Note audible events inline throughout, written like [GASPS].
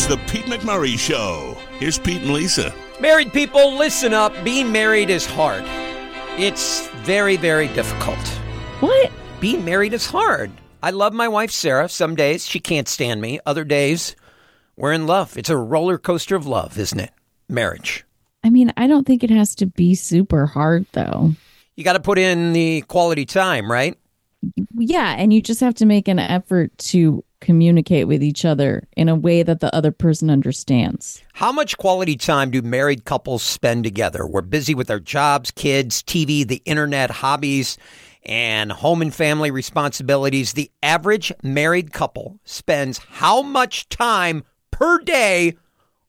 It's the Pete McMurray Show. Here's Pete and Lisa. Married people, listen up. Being married is hard. It's very, very difficult. What? Being married is hard. I love my wife, Sarah. Some days she can't stand me. Other days, we're in love. It's a roller coaster of love, isn't it? Marriage. I mean, I don't think it has to be super hard though. You got to put in the quality time, right? Yeah, and you just have to make an effort to communicate with each other in a way that the other person understands. How much quality time do married couples spend together? We're busy with our jobs, kids, TV, the internet, hobbies, and home and family responsibilities. The average married couple spends how much time per day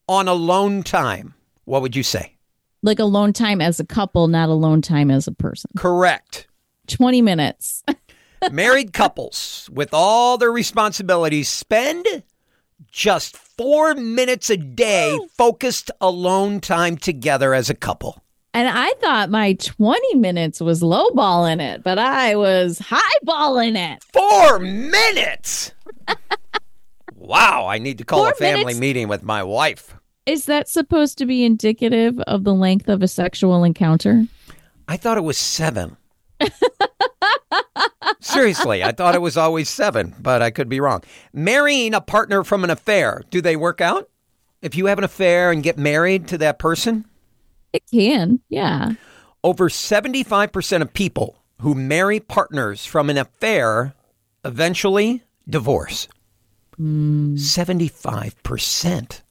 on alone time? What would you say? Like alone time as a couple, not alone time as a person. Correct. 20 minutes. [LAUGHS] Married couples with all their responsibilities spend just four minutes a day focused alone time together as a couple. And I thought my 20 minutes was lowballing it, but I was highballing it. Four minutes! [LAUGHS] wow, I need to call Four a family minutes? meeting with my wife. Is that supposed to be indicative of the length of a sexual encounter? I thought it was seven. [LAUGHS] Seriously, I thought it was always seven, but I could be wrong. Marrying a partner from an affair, do they work out? If you have an affair and get married to that person, It can, yeah. over 75% of people who marry partners from an affair eventually divorce. Hmm. 75%.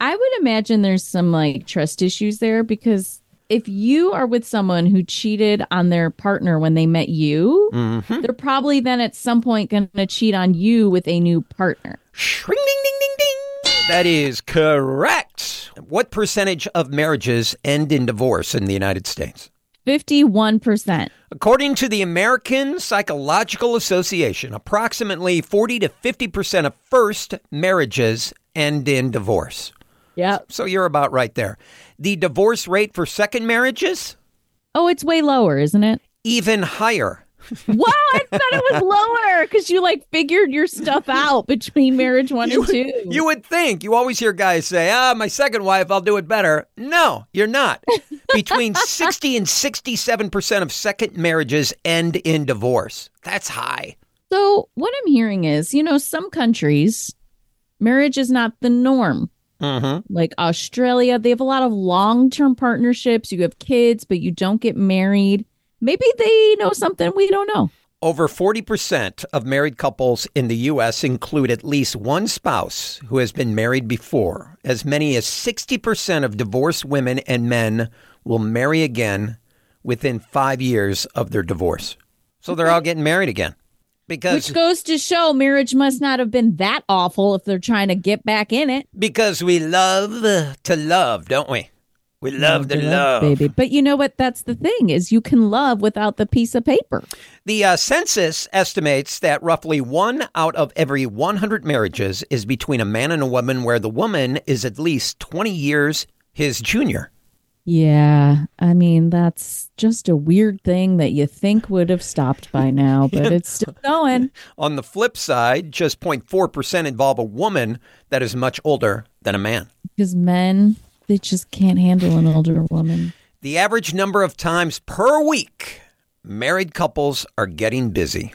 I would imagine there's some like trust issues there because if you are with someone who cheated on their partner when they met you, mm-hmm. they're probably then at some point going to cheat on you with a new partner. Shring, ding, ding, ding, ding. That is correct. What percentage of marriages end in divorce in the United States? 51%. According to the American Psychological Association, approximately 40 to 50% of first marriages end in divorce. Yep. So you're about right there. The divorce rate for second marriages, Oh, it's way lower, isn't it? even higher. [LAUGHS] Wow, I thought it was lower because you like figured your stuff out between marriage one and two. You would think. You always hear guys say, ah, my second wife, I'll do it better. No, you're not. Between [LAUGHS] 60 and 67% of second marriages end in divorce. That's high. so, what I'm hearing is, you know, some countries, marriage is not the norm. Mm-hmm. Like Australia, they have a lot of long term partnerships. You have kids, but you don't get married. Maybe they know something we don't know. Over 40% of married couples in the U.S. include at least one spouse who has been married before. As many as 60% of divorced women and men will marry again within five years of their divorce. So they're all getting married again. Because, Which goes to show marriage must not have been that awful if they're trying to get back in it. because we love to love, don't we? We love to love. baby. But you know what? That's the thing is you can love without the piece of paper. The uh, census estimates that roughly one out of every 100 marriages is between a man and a woman where the woman is at least 20 years his junior. Yeah, I mean that's just a weird thing that you think would have stopped by now, but it's still [LAUGHS] going. On the flip side, just 0.4% involve a woman that is much older than a man. Because men, they just can't handle an older woman. The average number of times per week married couples are getting busy.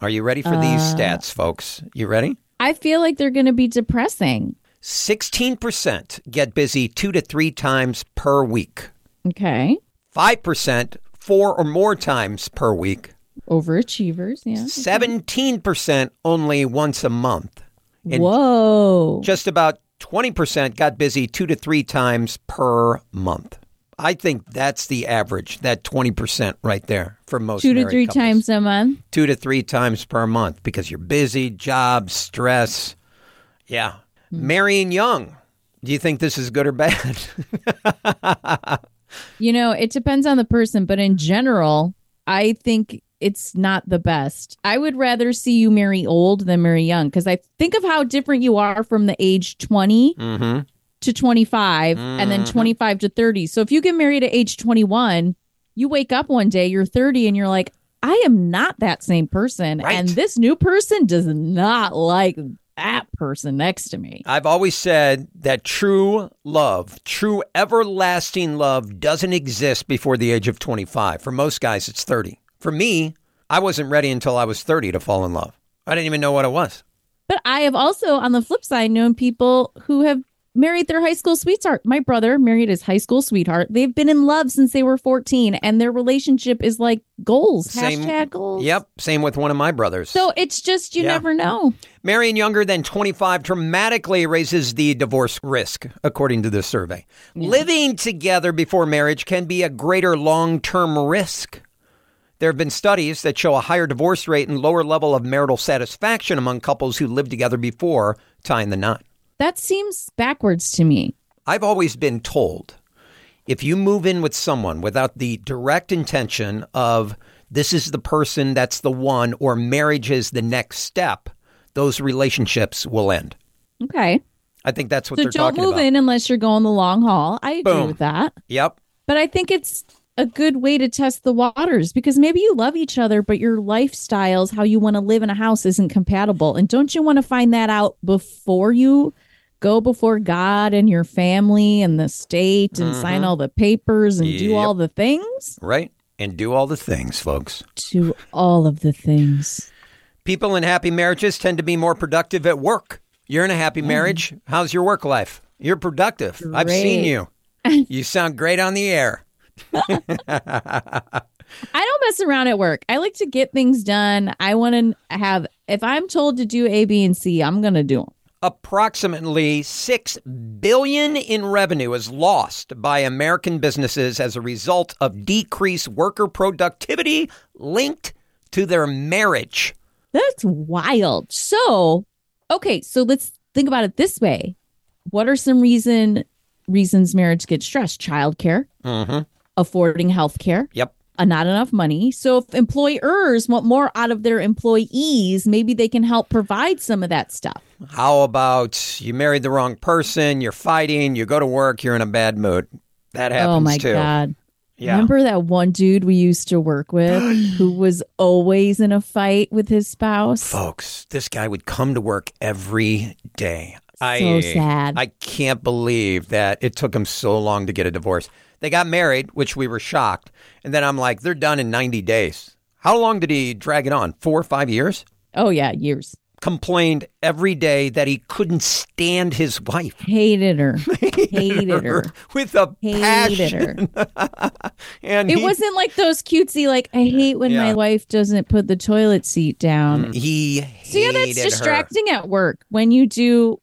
Are you ready for these uh, stats, folks? You ready? I feel like they're going to be depressing. 16% get busy two to three times per week. Okay, 5% four or more times per week. overachievers. Yeah. 17% only once a month. And Whoa. just about 20% got busy two to three times per month. I think that's the average, that 20% right there for most Two to three couples. times a month. Two to three times per month because you're busy, job, stress. Yeah. Hmm. Marrying young. Do you think this is good or bad? [LAUGHS] You know, it depends on the person, but in general, I think it's not the best. I would rather see you marry old than marry young because I think of how different you are from the age 20 mm-hmm. to 25 and then 25 to 30. So if you get married at age 21, you wake up one day, you're 30, and you're like, I am not that same person. Right. And this new person does not like that person next to me. I've always said that true love, true everlasting love doesn't exist before the age of 25. For most guys, it's 30. For me, I wasn't ready until I was 30 to fall in love. I didn't even know what it was. But I have also, on the flip side, known people who have married their high school sweetheart. My brother married his high school sweetheart. They've been in love since they were 14, and their relationship is like goals. Same- Hashtag goals. Yep, same with one of my brothers. So it's just, you Yeah. never know. Marrying younger than 25 dramatically raises the divorce risk, according to this survey. Living together before marriage can be a greater long term risk. There have been studies that show a higher divorce rate and lower level of marital satisfaction among couples who lived together before tying the knot. That seems backwards to me. I've always been told if you move in with someone without the direct intention of this is the person that's the one or marriage is the next step, those relationships will end. Okay. I think that's what So they're don't talking move about. in unless you're going the long haul. I agree Boom. with that. Yep. But I think it's a good way to test the waters because maybe you love each other, but your lifestyles, how you want to live in a house, isn't compatible. And don't you want to find that out before you go before God and your family and the state and sign all the papers and do Mm-hmm. All the things? Right. And do all the things, folks. Do all of the things. People in happy marriages tend to be more productive at work. You're in a happy marriage. How's your work life? You're productive. I've seen you. [LAUGHS] You sound great on the air. [LAUGHS] I don't mess around at work. I like to get things done. I want to have, if I'm told to do A, B, and C, I'm going to do them. Approximately 6 billion in revenue is lost by American businesses as a result of decreased worker productivity linked to their marriage. That's wild. So, okay, so let's think about it this way. What are some reason reasons marriage gets stressed? Childcare, Mhm. affording health care, Yep. Uh, not enough money. So if employers want more out of their employees, maybe they can help provide some of that stuff. How about you married the wrong person, you're fighting, you go to work, you're in a bad mood. That happens oh my too. god. Yeah. Remember that one dude we used to work with [GASPS] who was always in a fight with his spouse? Folks, this guy would come to work every day. So sad. I can't believe that it took him so long to get a divorce. They got married, which we were shocked. And then I'm like, they're done in 90 days. How long did he drag it on? Four or five years? Oh yeah, years. Complained every day that he couldn't stand his wife. Hated her. [LAUGHS] Hated her. with a Hated passion. [LAUGHS] and It he, wasn't like those cutesy, like, I hate when my wife doesn't put the toilet seat down. Mm. he So, yeah, that's hated her. distracting at work when you do,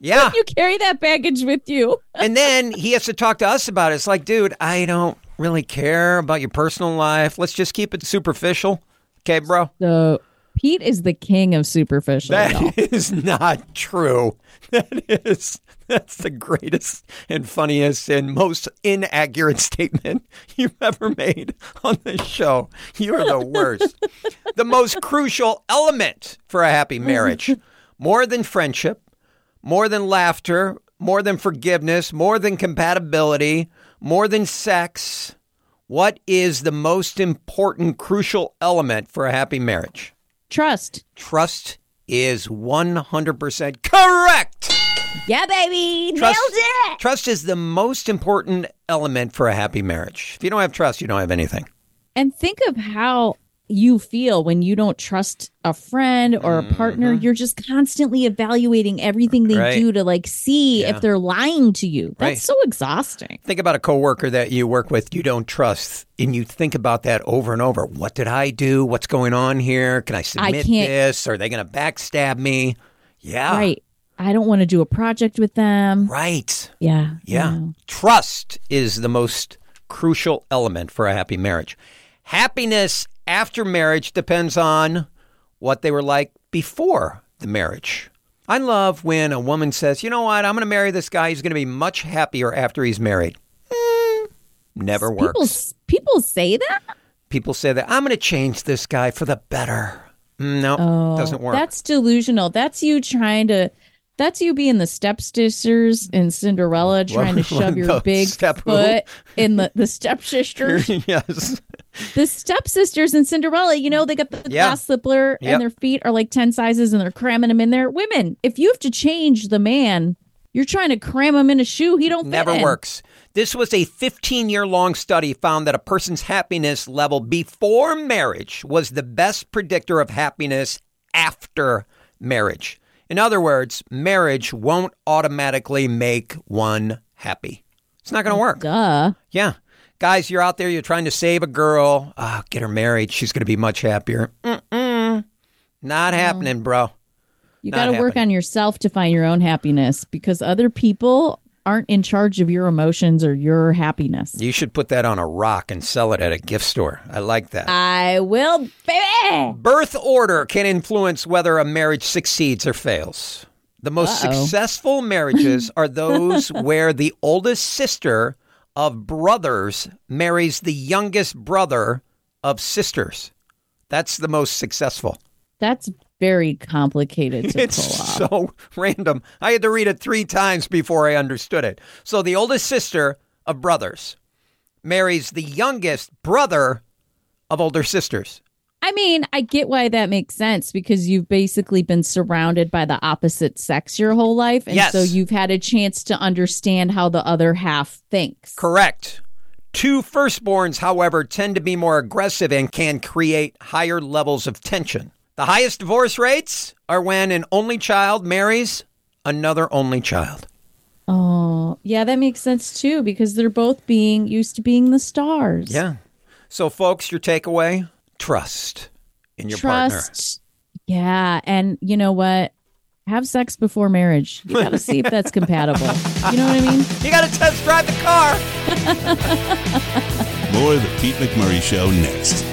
Yeah. you carry that baggage with you. [LAUGHS] and then he has to talk to us about it. It's like, dude, I don't really care about your personal life. Let's just keep it superficial. Okay, bro? So, Pete is the king of superficial. y'all. That [LAUGHS] is not true. That is that's the greatest and funniest and most inaccurate statement you've ever made on this show. You're the worst. [LAUGHS] the most crucial element for a happy marriage. More than friendship, more than laughter, more than forgiveness, more than compatibility, more than sex. What is the most important crucial element for a happy marriage? Trust. Trust is 100% correct. Yeah, baby. Trust, Nailed it. trust is the most important element for a happy marriage. If you don't have trust, you don't have anything. And think of how you feel when you don't trust a friend or a partner. You're just constantly evaluating everything they Mm-hmm. Right. do to like see Yeah. if they're lying to you. That's Right. so exhausting. Think about a coworker that you work with you don't trust, and you think about that over and over. What did I do? What's going on here? Can I submit can't- this? Are they going to backstab me? Yeah. Right. I don't want to do a project with them. Right. Yeah. Yeah. Trust is the most crucial element for a happy marriage. Happiness after marriage depends on what they were like before the marriage. I love when a woman says, you know what, I'm going to marry this guy. He's going to be much happier after he's married. Mm, never People works. people say that? People say that I'm going to change this guy for the better. Mm, No, Oh, doesn't work. That's delusional. That's you trying to. That's you being the stepsisters in Cinderella, trying to [LAUGHS] shove your big step foot in the the stepsisters. [LAUGHS] yes. The stepsisters in Cinderella, you know, they got the Yeah. glass slipper Yep. and their feet are like 10 sizes and they're cramming them in there. Women, if you have to change the man, you're trying to cram him in a shoe. He don't fit Never in. works. This was a 15 year long study found that a person's happiness level before marriage was the best predictor of happiness after marriage. In other words, marriage won't automatically make one happy. It's not going to work. Duh. Yeah. Guys, you're out there, you're trying to save a girl. Ah, get her married. She's going to be much happier. Mm-mm. Not happening, bro. You got to work on yourself to find your own happiness because other people aren't in charge of your emotions or your happiness. You should put that on a rock and sell it at a gift store. I like that. I will, baby. Birth order can influence whether a marriage succeeds or fails. The most Uh-oh. successful marriages are those [LAUGHS] where the oldest sister of brothers marries the youngest brother of sisters. That's the most successful. That's very complicated [LAUGHS] to It's pull off. so random. I had to read it three times before I understood it. So the oldest sister of brothers marries the youngest brother of older sisters. I mean, I get why that makes sense because you've basically been surrounded by the opposite sex your whole life. And Yes. so you've had a chance to understand how the other half thinks. Correct. Two firstborns, however, tend to be more aggressive and can create higher levels of tension. The highest divorce rates are when an only child marries another only child. Oh, yeah, that makes sense too because they're both being used to being the stars. Yeah. So, folks, your takeaway trust in your partner. Trust. Yeah. And you know what? Have sex before marriage. You got to [LAUGHS] see if that's compatible. You know what I mean? You got to test drive the car. [LAUGHS] More of the Pete McMurray Show next.